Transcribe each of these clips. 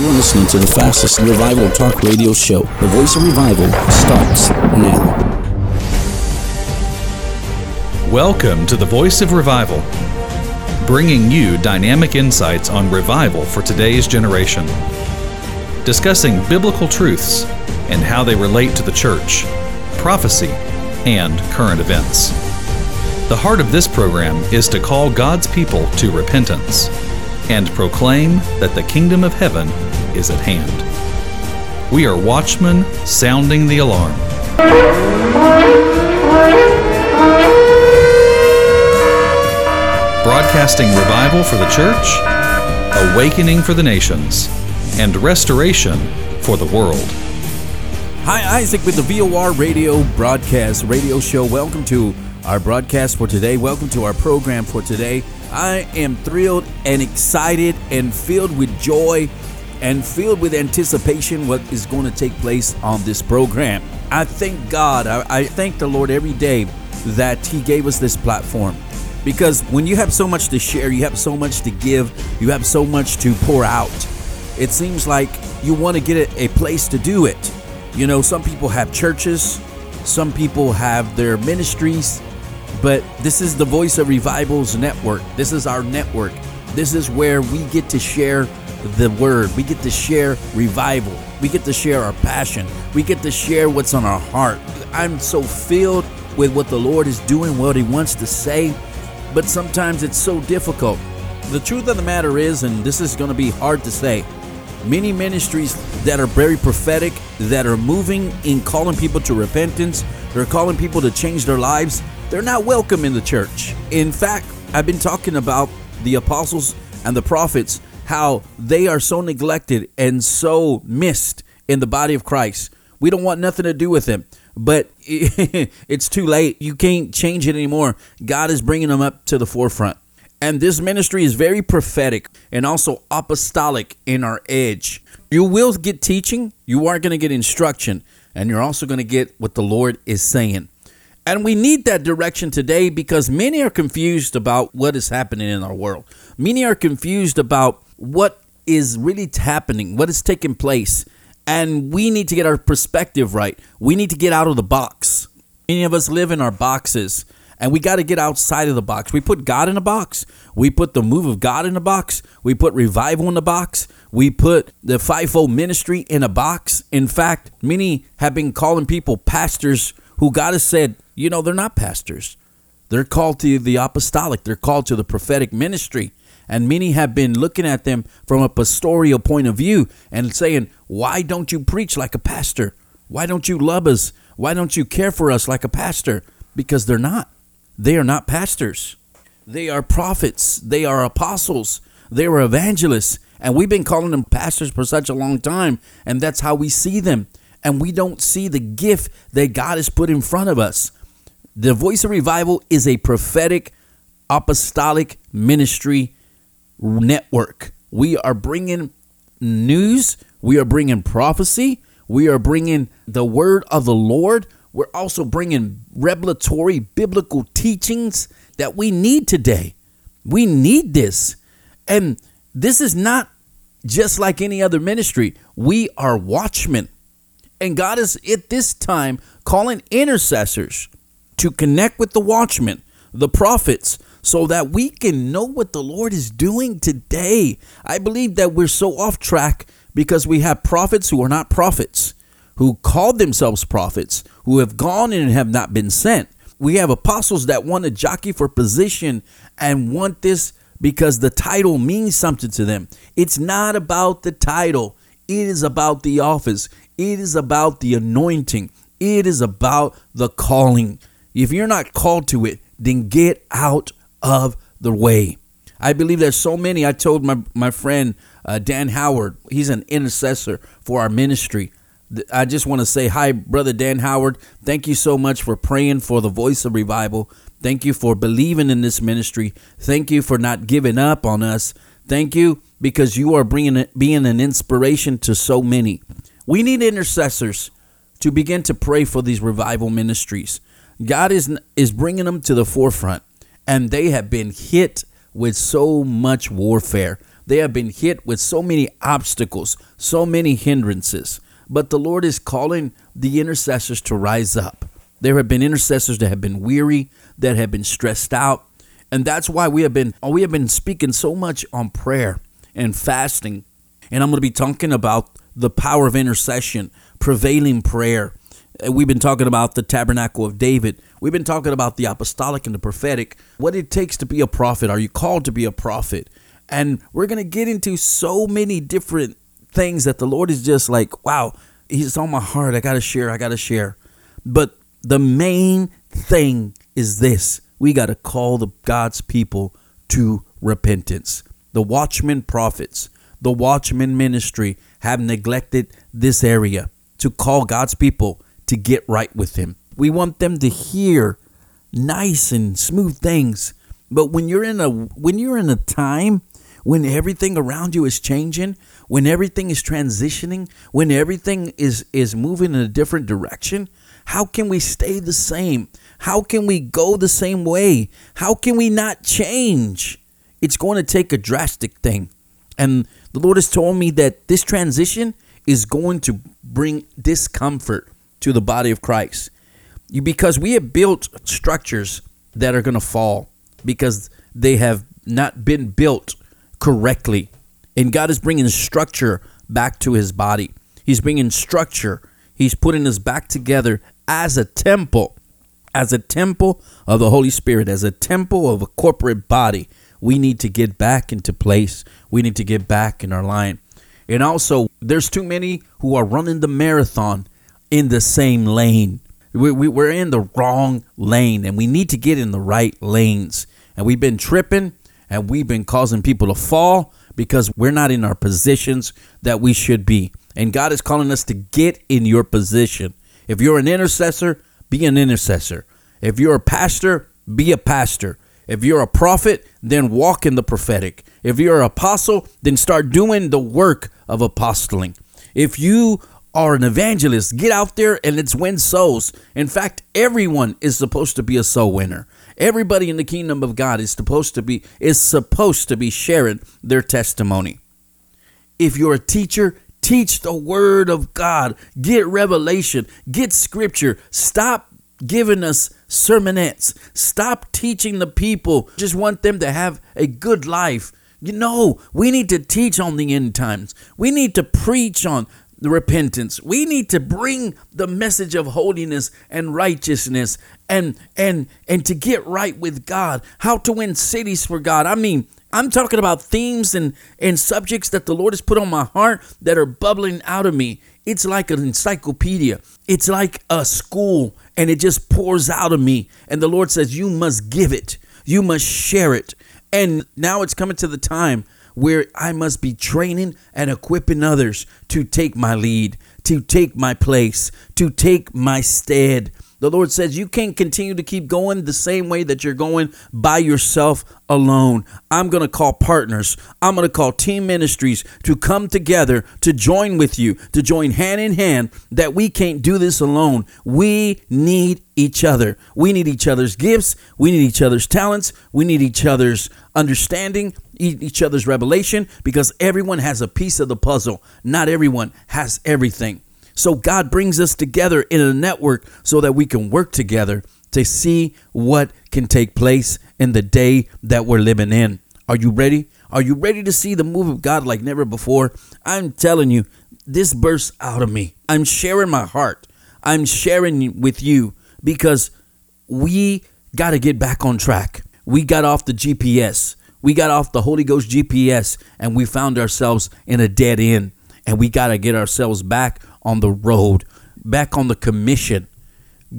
You're listening to the fastest revival talk radio show. The Voice of Revival starts now. Welcome to the Voice of Revival, bringing you dynamic insights on revival for today's generation, discussing biblical truths and how they relate to the church, prophecy, and current events. The heart of this program is to call God's people to repentance and proclaim that the kingdom of heaven is at hand. We are watchmen sounding the alarm. Broadcasting revival for the church, awakening for the nations, and restoration for the world. Hi, Isaac with the VOR Radio Broadcast Radio Show. Welcome to our broadcast for today. Welcome to our program for today. I am thrilled and excited and filled with joy and filled with anticipation what is going to take place on this program. I thank God. I, I thank the Lord every day that He gave us this platform. Because when you have so much to share, you have so much to give, you have so much to pour out, it seems like you want to get a place to do it. You know, some people have churches, some people have their ministries, but this is the Voice of Revivals Network. This is our network. This is where we get to share the word. We get to share revival. We get to share our passion. We get to share what's on our heart. I'm so filled with what the Lord is doing, what He wants to say, but sometimes it's so difficult. The truth of the matter is, and this is going to be hard to say, many ministries that are very prophetic, that are moving in calling people to repentance, they're calling people to change their lives, they're not welcome in the church. In fact, I've been talking about the apostles and the prophets, how they are so neglected and so missed in the body of Christ. We don't want nothing to do with them, but it's too late. You can't change it anymore. God is bringing them up to the forefront. And this ministry is very prophetic and also apostolic in our edge. You will get teaching, you are going to get instruction, and you're also going to get what the Lord is saying. And we need that direction today because many are confused about what is happening in our world. Many are confused about what is really happening, what is taking place. And we need to get our perspective right. We need to get out of the box. Many of us live in our boxes and we got to get outside of the box. We put God in a box. We put the move of God in a box. We put revival in a box. We put the fivefold ministry in a box. In fact, many have been calling people pastors who God has said, you know, they're not pastors. They're called to the apostolic, they're called to the prophetic ministry. And many have been looking at them from a pastoral point of view and saying, Why don't you preach like a pastor? Why don't you love us? Why don't you care for us like a pastor? Because they're not. They are not pastors. They are prophets. They are apostles. They are evangelists. And we've been calling them pastors for such a long time. And that's how we see them. And we don't see the gift that God has put in front of us. The Voice of Revival is a prophetic apostolic ministry network. We are bringing news, we are bringing prophecy, we are bringing the word of the Lord. We're also bringing revelatory biblical teachings that we need today. We need this. And this is not just like any other ministry. We are watchmen. And God is at this time calling intercessors to connect with the watchmen, the prophets, so that we can know what the Lord is doing today. I believe that we're so off track because we have prophets who are not prophets, who called themselves prophets, who have gone and have not been sent. We have apostles that want to jockey for position and want this because the title means something to them. It's not about the title, it is about the office, it is about the anointing, it is about the calling. If you're not called to it, then get out of the way. I believe there's so many. I told my, my friend uh, Dan Howard, he's an intercessor for our ministry. I just want to say hi, brother Dan Howard. Thank you so much for praying for the voice of revival. Thank you for believing in this ministry. Thank you for not giving up on us. Thank you because you are bringing being an inspiration to so many. We need intercessors to begin to pray for these revival ministries. God is is bringing them to the forefront, and they have been hit with so much warfare. They have been hit with so many obstacles, so many hindrances. But the Lord is calling the intercessors to rise up. There have been intercessors that have been weary, that have been stressed out, and that's why we have been we have been speaking so much on prayer and fasting. And I'm going to be talking about the power of intercession, prevailing prayer. Uh, we've been talking about the tabernacle of David. We've been talking about the apostolic and the prophetic, what it takes to be a prophet. Are you called to be a prophet? And we're going to get into so many different things that the Lord is just like, wow, He's on my heart. I got to share. I got to share. But the main thing is this we got to call the God's people to repentance. The watchmen prophets, the watchman ministry have neglected this area to call God's people to get right with Him. We want them to hear nice and smooth things. But when you're in a when you're in a time when everything around you is changing, when everything is transitioning, when everything is is moving in a different direction, how can we stay the same? How can we go the same way? How can we not change? It's going to take a drastic thing. And the Lord has told me that this transition is going to bring discomfort to the body of Christ. Because we have built structures that are going to fall because they have not been built correctly. And God is bringing structure back to his body. He's bringing structure. He's putting us back together as a temple as a temple of the Holy Spirit, as a temple of a corporate body, we need to get back into place. We need to get back in our line. And also, there's too many who are running the marathon in the same lane. We, we, we're in the wrong lane, and we need to get in the right lanes. And we've been tripping, and we've been causing people to fall because we're not in our positions that we should be. And God is calling us to get in your position. If you're an intercessor, be an intercessor. If you're a pastor, be a pastor. If you're a prophet, then walk in the prophetic. If you're an apostle, then start doing the work of apostling. If you are an evangelist, get out there and let's win souls. In fact, everyone is supposed to be a soul winner. Everybody in the kingdom of God is supposed to be is supposed to be sharing their testimony. If you're a teacher, Teach the word of God. Get revelation. Get scripture. Stop giving us sermonettes. Stop teaching the people. Just want them to have a good life. You know, we need to teach on the end times. We need to preach on the repentance. We need to bring the message of holiness and righteousness and and and to get right with God. How to win cities for God. I mean, I'm talking about themes and, and subjects that the Lord has put on my heart that are bubbling out of me. It's like an encyclopedia. It's like a school, and it just pours out of me. And the Lord says, You must give it, you must share it. And now it's coming to the time where I must be training and equipping others to take my lead, to take my place, to take my stead. The Lord says you can't continue to keep going the same way that you're going by yourself alone. I'm going to call partners. I'm going to call team ministries to come together to join with you, to join hand in hand that we can't do this alone. We need each other. We need each other's gifts. We need each other's talents. We need each other's understanding, each other's revelation because everyone has a piece of the puzzle. Not everyone has everything. So God brings us together in a network so that we can work together to see what can take place in the day that we're living in. Are you ready? Are you ready to see the move of God like never before? I'm telling you, this bursts out of me. I'm sharing my heart. I'm sharing with you because we got to get back on track. We got off the GPS. We got off the Holy Ghost GPS and we found ourselves in a dead end. And we got to get ourselves back on the road, back on the commission.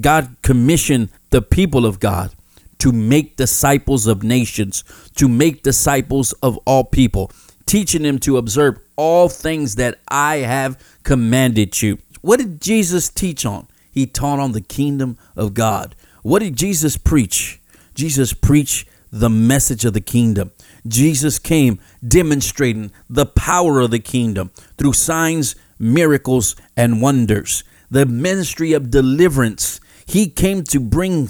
God commissioned the people of God to make disciples of nations, to make disciples of all people, teaching them to observe all things that I have commanded you. What did Jesus teach on? He taught on the kingdom of God. What did Jesus preach? Jesus preached the message of the kingdom. Jesus came demonstrating the power of the kingdom through signs miracles, and wonders. The ministry of deliverance. He came to bring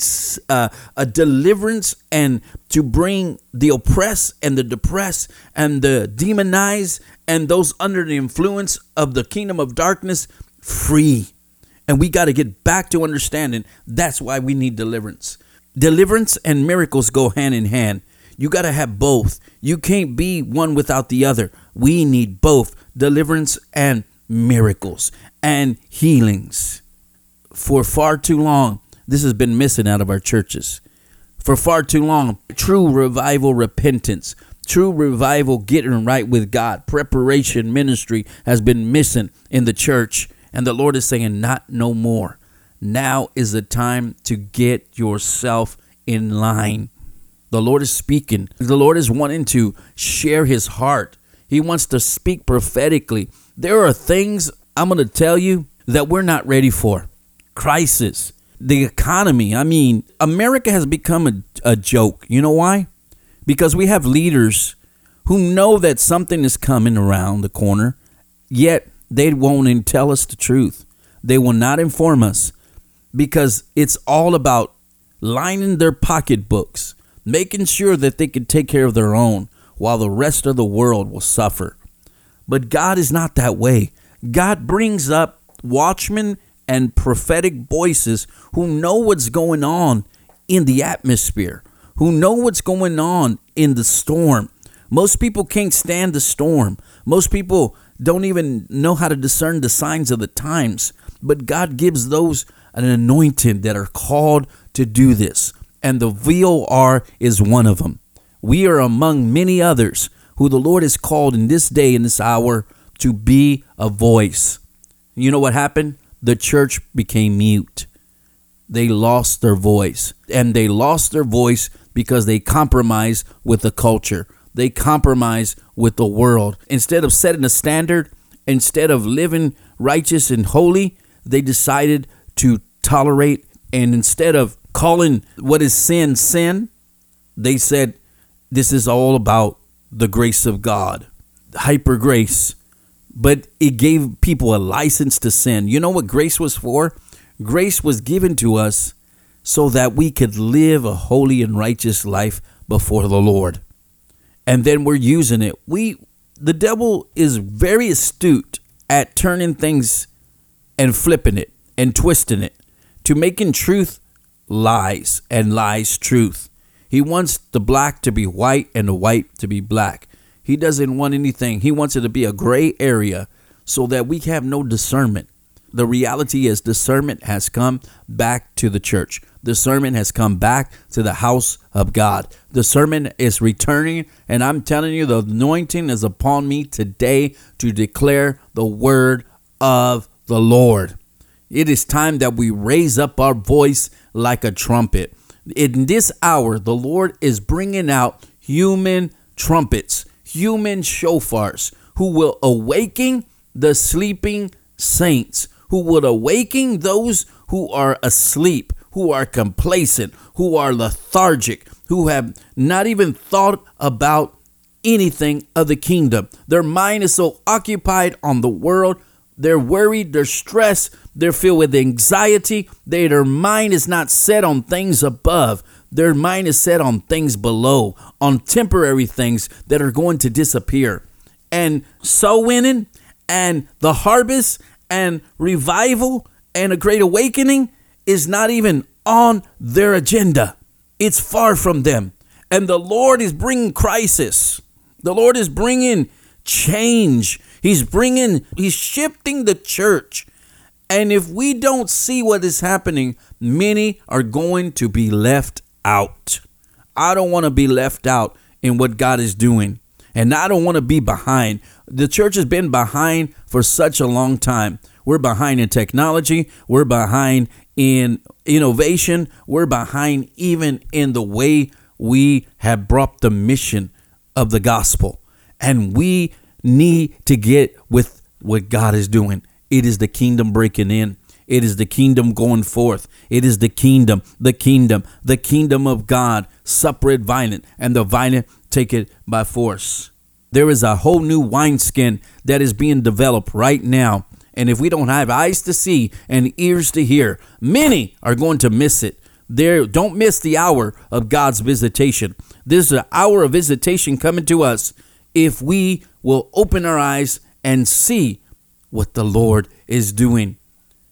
uh, a deliverance and to bring the oppressed and the depressed and the demonized and those under the influence of the kingdom of darkness free. And we got to get back to understanding that's why we need deliverance. Deliverance and miracles go hand in hand. You got to have both. You can't be one without the other. We need both deliverance and miracles and healings for far too long, this has been missing out of our churches. For far too long, true revival repentance, true revival getting right with God, preparation ministry has been missing in the church. And the Lord is saying, Not no more. Now is the time to get yourself in line. The Lord is speaking. The Lord is wanting to share his heart. He wants to speak prophetically. There are things I'm going to tell you that we're not ready for crisis, the economy. I mean, America has become a, a joke. You know why? Because we have leaders who know that something is coming around the corner, yet they won't tell us the truth. They will not inform us because it's all about lining their pocketbooks, making sure that they can take care of their own while the rest of the world will suffer. But God is not that way. God brings up watchmen and prophetic voices who know what's going on in the atmosphere, who know what's going on in the storm. Most people can't stand the storm. Most people don't even know how to discern the signs of the times. But God gives those an anointing that are called to do this. And the VOR is one of them. We are among many others who the Lord has called in this day, in this hour, to be a voice. You know what happened? the church became mute. They lost their voice. And they lost their voice because they compromised with the culture. They compromised with the world. Instead of setting a standard, instead of living righteous and holy, they decided to tolerate. And instead of calling what is sin sin, they said, This is all about the grace of God. Hyper grace but it gave people a license to sin. You know what grace was for? Grace was given to us so that we could live a holy and righteous life before the Lord. And then we're using it. We the devil is very astute at turning things and flipping it and twisting it to making truth lies and lies truth. He wants the black to be white and the white to be black. He doesn't want anything. He wants it to be a gray area so that we have no discernment. The reality is, discernment has come back to the church. Discernment has come back to the house of God. Discernment is returning, and I'm telling you, the anointing is upon me today to declare the word of the Lord. It is time that we raise up our voice like a trumpet. In this hour, the Lord is bringing out human trumpets human shofars who will awaken the sleeping saints, who will awaken those who are asleep, who are complacent, who are lethargic, who have not even thought about anything of the kingdom. Their mind is so occupied on the world. They're worried, they're stressed, they're filled with anxiety. They, their mind is not set on things above. Their mind is set on things below, on temporary things that are going to disappear. And soul winning and the harvest and revival and a great awakening is not even on their agenda. It's far from them. And the Lord is bringing crisis. The Lord is bringing change. He's bringing, he's shifting the church. And if we don't see what is happening, many are going to be left out. I don't want to be left out in what God is doing. And I don't want to be behind. The church has been behind for such a long time. We're behind in technology. We're behind in innovation. We're behind even in the way we have brought the mission of the gospel. And we need to get with what God is doing. It is the kingdom breaking in. It is the kingdom going forth. It is the kingdom, the kingdom, the kingdom of God, separate violent, and the violent take it by force. There is a whole new wineskin that is being developed right now, And if we don't have eyes to see and ears to hear, many are going to miss it. There, don't miss the hour of God's visitation. This is an hour of visitation coming to us if we will open our eyes and see what the Lord is doing.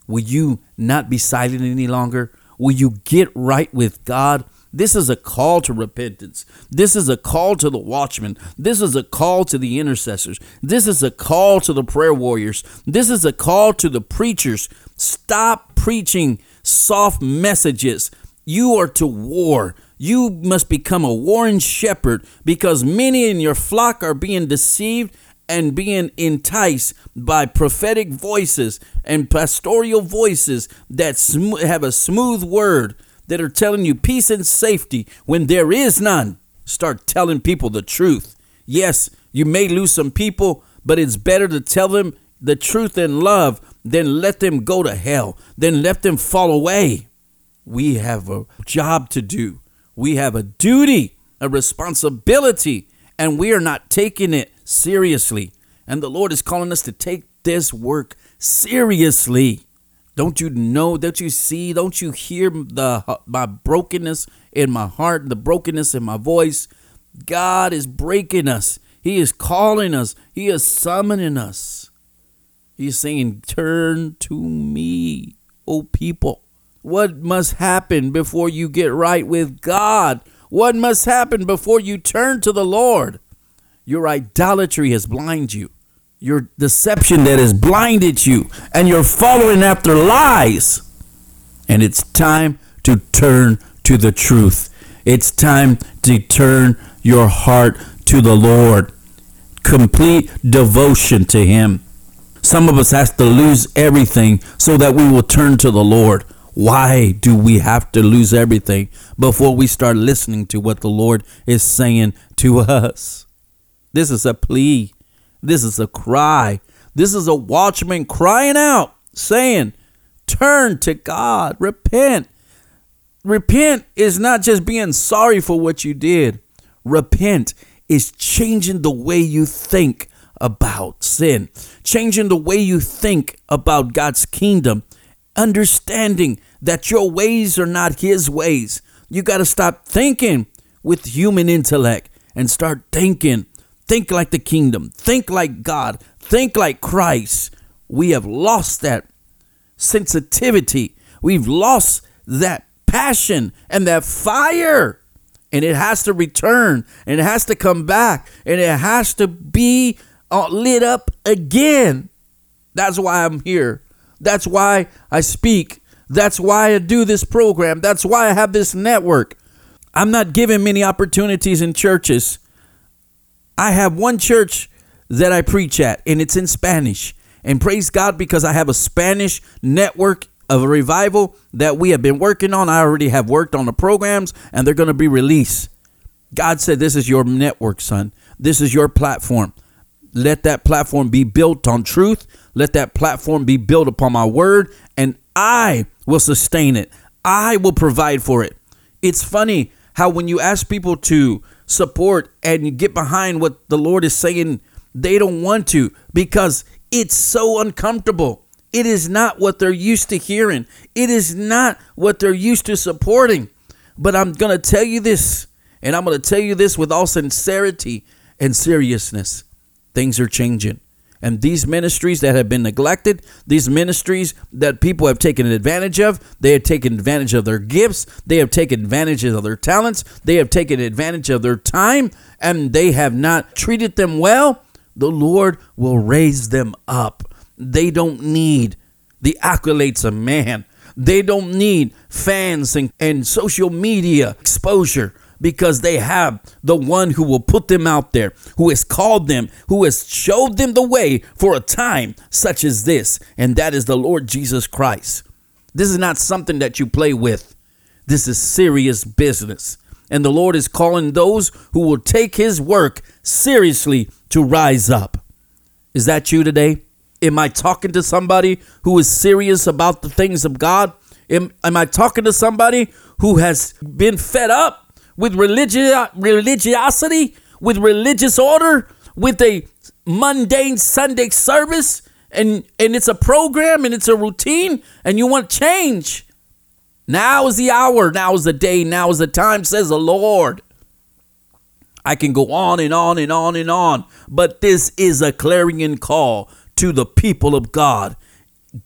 Will you not be silent any longer? Will you get right with God? This is a call to repentance. This is a call to the watchmen. This is a call to the intercessors. This is a call to the prayer warriors. This is a call to the preachers. Stop preaching soft messages. You are to war. You must become a warring shepherd because many in your flock are being deceived and being enticed by prophetic voices and pastoral voices that sm- have a smooth word that are telling you peace and safety when there is none. Start telling people the truth. Yes, you may lose some people, but it's better to tell them the truth in love than let them go to hell, than let them fall away. We have a job to do. We have a duty, a responsibility, and we are not taking it seriously. And the Lord is calling us to take this work seriously. Don't you know? Don't you see? Don't you hear the my brokenness in my heart, the brokenness in my voice? God is breaking us. He is calling us. He is summoning us. He's saying, "Turn to me, O people." What must happen before you get right with God? What must happen before you turn to the Lord? Your idolatry has blinded you your deception that has blinded you and you're following after lies. And it's time to turn to the truth. It's time to turn your heart to the Lord. Complete devotion to Him. Some of us have to lose everything so that we will turn to the Lord. Why do we have to lose everything before we start listening to what the Lord is saying to us? This is a plea. This is a cry. This is a watchman crying out, saying, Turn to God, repent. Repent is not just being sorry for what you did, repent is changing the way you think about sin, changing the way you think about God's kingdom, understanding that your ways are not His ways. You got to stop thinking with human intellect and start thinking Think like the kingdom. Think like God. Think like Christ. We have lost that sensitivity. We've lost that passion and that fire. And it has to return and it has to come back and it has to be uh, lit up again. That's why I'm here. That's why I speak. That's why I do this program. That's why I have this network. I'm not given many opportunities in churches I have one church that I preach at, and it's in Spanish. And praise God because I have a Spanish network of revival that we have been working on. I already have worked on the programs, and they're going to be released. God said, This is your network, son. This is your platform. Let that platform be built on truth. Let that platform be built upon my word, and I will sustain it. I will provide for it. It's funny how when you ask people to support and get behind what the Lord is saying, they don't want to because it's so uncomfortable. It is not what they're used to hearing. It is not what they're used to supporting. But I'm going to tell you this, and I'm going to tell you this with all sincerity and seriousness. Things are changing. And these ministries that have been neglected, these ministries that people have taken advantage of, they have taken advantage of their gifts, they have taken advantage of their talents, they have taken advantage of their time, and they have not treated them well, the Lord will raise them up. They don't need the accolades of man. They don't need fans and, and social media exposure because they have the one who will put them out there, who has called them, who has showed them the way for a time such as this, and that is the Lord Jesus Christ. This is not something that you play with. This is serious business. And the Lord is calling those who will take his work seriously to rise up. Is that you today? Am I talking to somebody who is serious about the things of God? Am, am I talking to somebody who has been fed up with religi- religiosity, with religious order, with a mundane Sunday service, and and it's a program and it's a routine and you want change. Now is the hour, now is the day, now is the time, says the Lord. I can go on and on and on and on, but this is a clarion call to the people of God.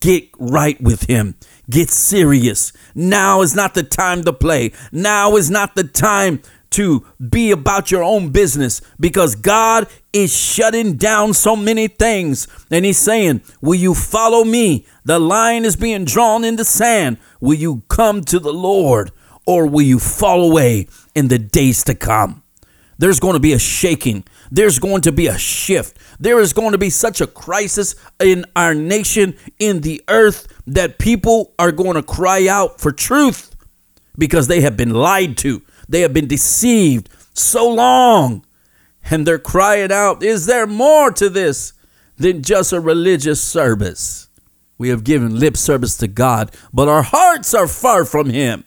Get right with Him. Get serious. Now is not the time to play. Now is not the time to be about your own business because God is shutting down so many things. And He's saying, Will you follow me? The line is being drawn in the sand. Will you come to the Lord or will you fall away in the days to come? There's going to be a shaking. There's going to be a shift. There is going to be such a crisis in our nation, in the earth, that people are going to cry out for truth because they have been lied to. They have been deceived so long. And they're crying out, Is there more to this than just a religious service? We have given lip service to God, but our hearts are far from Him.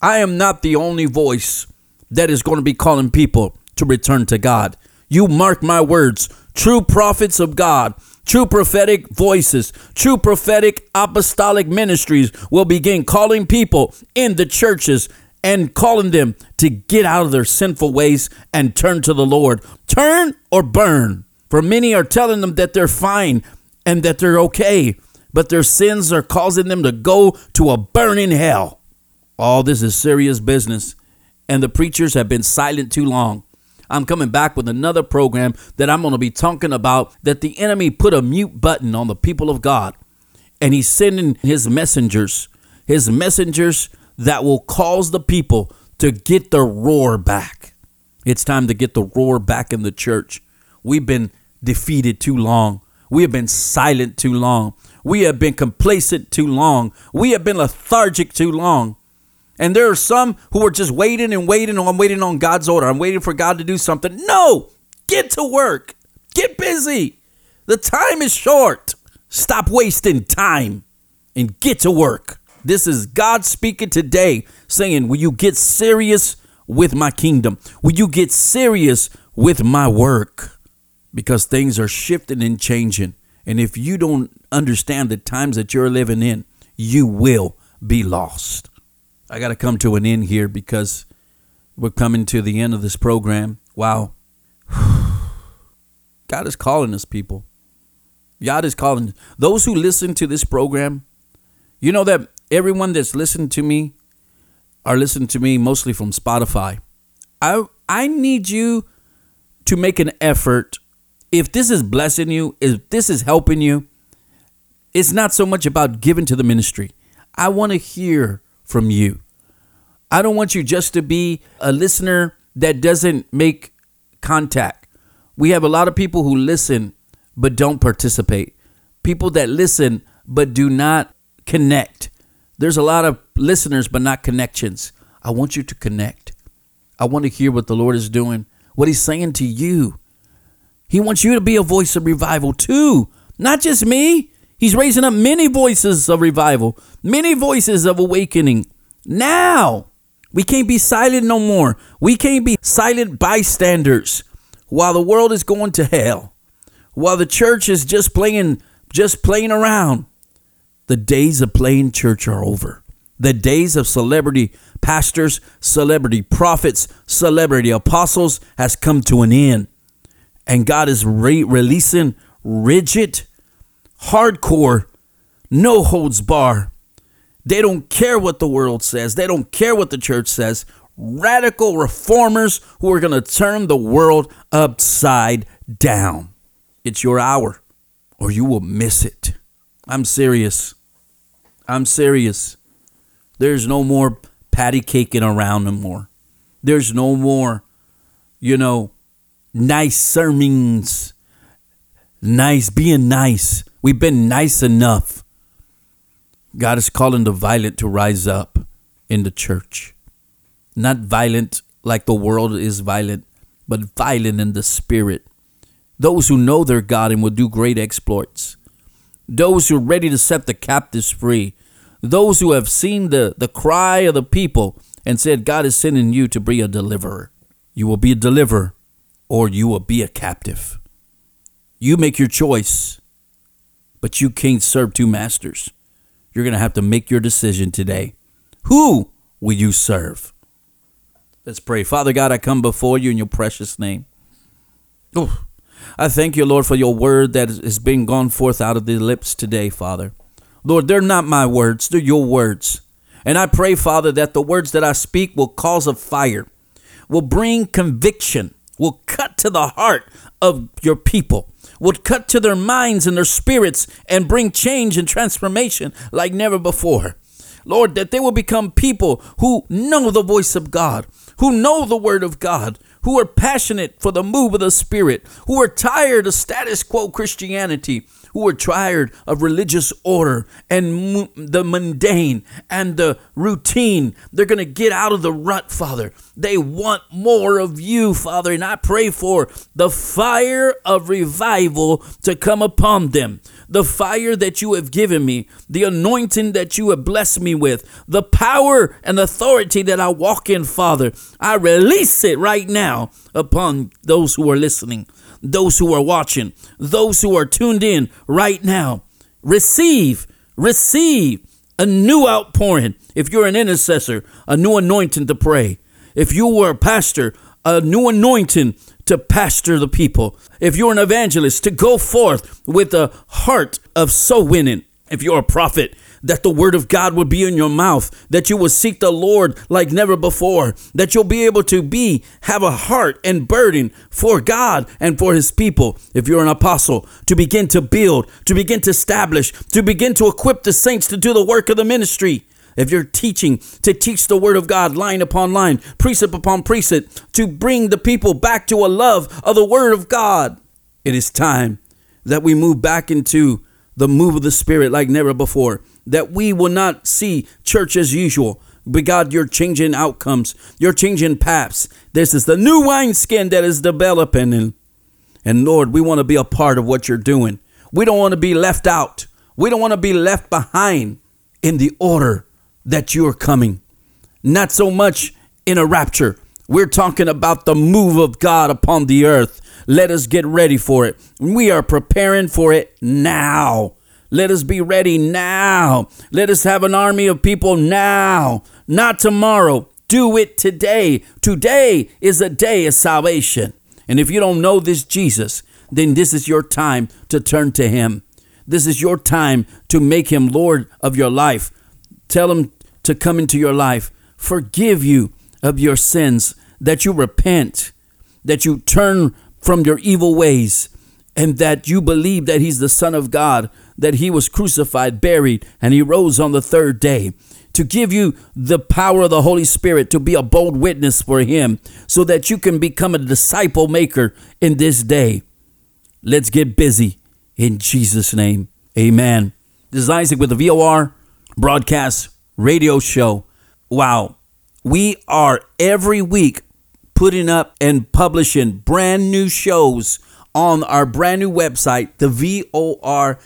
I am not the only voice that is going to be calling people to return to God. You mark my words, true prophets of God, true prophetic voices, true prophetic apostolic ministries will begin calling people in the churches and calling them to get out of their sinful ways and turn to the Lord. Turn or burn. For many are telling them that they're fine and that they're okay, but their sins are causing them to go to a burning hell. All this is serious business, and the preachers have been silent too long. I'm coming back with another program that I'm going to be talking about that the enemy put a mute button on the people of God, and he's sending his messengers, his messengers that will cause the people to get the roar back. It's time to get the roar back in the church. We've been defeated too long. We have been silent too long. We have been complacent too long. We have been lethargic too long. And there are some who are just waiting and waiting I'm waiting on God's order. I'm waiting for God to do something. No, get to work. Get busy. The time is short. Stop wasting time and get to work. This is God speaking today, saying, Will you get serious with my kingdom? Will you get serious with my work? Because things are shifting and changing. And if you don't understand the times that you're living in, you will be lost. I got to come to an end here because we're coming to the end of this program. Wow. God is calling us, people. God is calling those who listen to this program. You know that everyone that's listened to me are listening to me mostly from Spotify. I I need you to make an effort. If this is blessing you, if this is helping you, it's not so much about giving to the ministry. I want to hear from you. I don't want you just to be a listener that doesn't make contact. We have a lot of people who listen but don't participate. People that listen but do not connect. There's a lot of listeners, but not connections. I want you to connect. I want to hear what the Lord is doing, what He's saying to you. He wants you to be a voice of revival too, not just me. He's raising up many voices of revival, many voices of awakening. Now, we can't be silent no more. We can't be silent bystanders while the world is going to hell, while the church is just playing just playing around. The days of playing church are over. The days of celebrity pastors, celebrity prophets, celebrity apostles has come to an end. And God is re- releasing rigid, hardcore, no holds bar. They don't care what the world says. They don't care what the church says. Radical reformers who are going to turn the world upside down. It's your hour, or you will miss it. I'm serious. I'm serious. There's no more patty caking around no more. There's no more, you know, nice sermons. Nice, being nice. We've been nice enough. God is calling the violent to rise up in the church. Not violent like the world is violent, but violent in the spirit. Those who know their God and will do great exploits those who are ready to set the captives free, those who have seen the, the cry of the people and said, God is sending you to be a deliverer. You will be a deliverer or you will be a captive. You make your choice. but you can't serve two masters. You're going to have to make your decision today. Who will you serve? Let's pray. Father God, I come before you in your precious name. Oh, I thank you, Lord, for your word that has been gone forth out of the lips today, Father. Lord, they're not my words, they're your words. And I pray, Father, that the words that I speak will cause a fire, will bring conviction, will cut to the heart of your people, will cut to their minds and their spirits and bring change and transformation like never before. Lord, that they will become people who know the voice of God, who know the word of God, who are passionate for the move of the Spirit, who are tired of status quo Christianity, who are tired of religious order and the mundane and the routine. They're going to get out of the rut, Father. They want more of you, Father. And I pray for the fire of revival to come upon them the fire that you have given me, the anointing that you have blessed me with, the power and authority that I walk in, Father. I release it right now upon those who are listening those who are watching, those who are tuned in right now. Receive, receive a new outpouring. If you're an intercessor, a new anointing to pray. If you were a pastor, a new anointing to pastor the people. If you're an evangelist, to go forth with a heart of soul winning. If you're a prophet, that the word of God would be in your mouth, that you will seek the Lord like never before, that you'll be able to be, have a heart and burden for God and for his people. If you're an apostle, to begin to build, to begin to establish, to begin to equip the saints to do the work of the ministry. If you're teaching, to teach the word of God line upon line, precept upon precept, to bring the people back to a love of the word of God. It is time that we move back into the move of the Spirit like never before that we will not see church as usual. But God, you're changing outcomes. You're changing paths. This is the new wineskin that is developing. And, and Lord, we want to be a part of what you're doing. We don't want to be left out. We don't want to be left behind in the order that you're coming. Not so much in a rapture. We're talking about the move of God upon the earth. Let us get ready for it. We are preparing for it now. Let us be ready now. Let us have an army of people now, not tomorrow. Do it today. Today is a day of salvation. And if you don't know this Jesus, then this is your time to turn to Him. This is your time to make Him Lord of your life. Tell Him to come into your life, forgive you of your sins, that you repent, that you turn from your evil ways, and that you believe that He's the Son of God that he was crucified, buried, and he rose on the third day to give you the power of the Holy Spirit to be a bold witness for him so that you can become a disciple maker in this day. Let's get busy in Jesus' name. Amen. This is Isaac with the VOR broadcast radio show. Wow. We are every week putting up and publishing brand new shows on our brand new website, the VOR.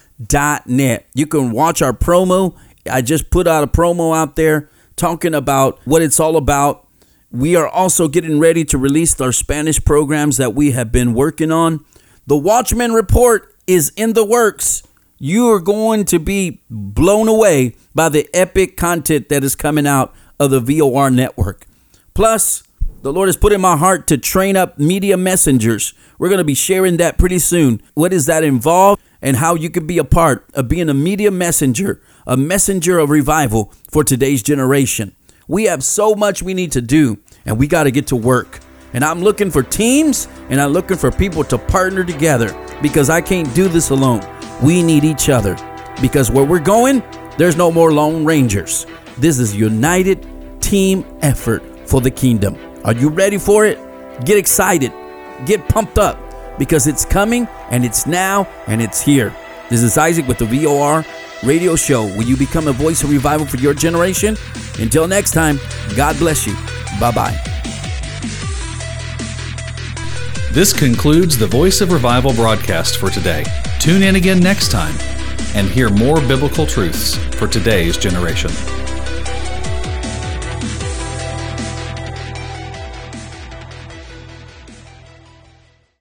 You can watch our promo. I just put out a promo out there talking about what it's all about. We are also getting ready to release our Spanish programs that we have been working on. The Watchman Report is in the works. You are going to be blown away by the epic content that is coming out of the VOR network. Plus, the Lord has put in my heart to train up media messengers. We're going to be sharing that pretty soon. What does that involve? and how you can be a part of being a media messenger, a messenger of revival for today's generation. We have so much we need to do, and we got to get to work. And I'm looking for teams and I'm looking for people to partner together because I can't do this alone. We need each other because where we're going, there's no more Lone Rangers. This is united team effort for the kingdom. Are you ready for it? Get excited, get pumped up because it's coming and it's now and it's here. This is Isaac with the VOR radio show. Will you become a voice of revival for your generation? Until next time, God bless you. Bye bye. This concludes the Voice of Revival broadcast for today. Tune in again next time and hear more biblical truths for today's generation.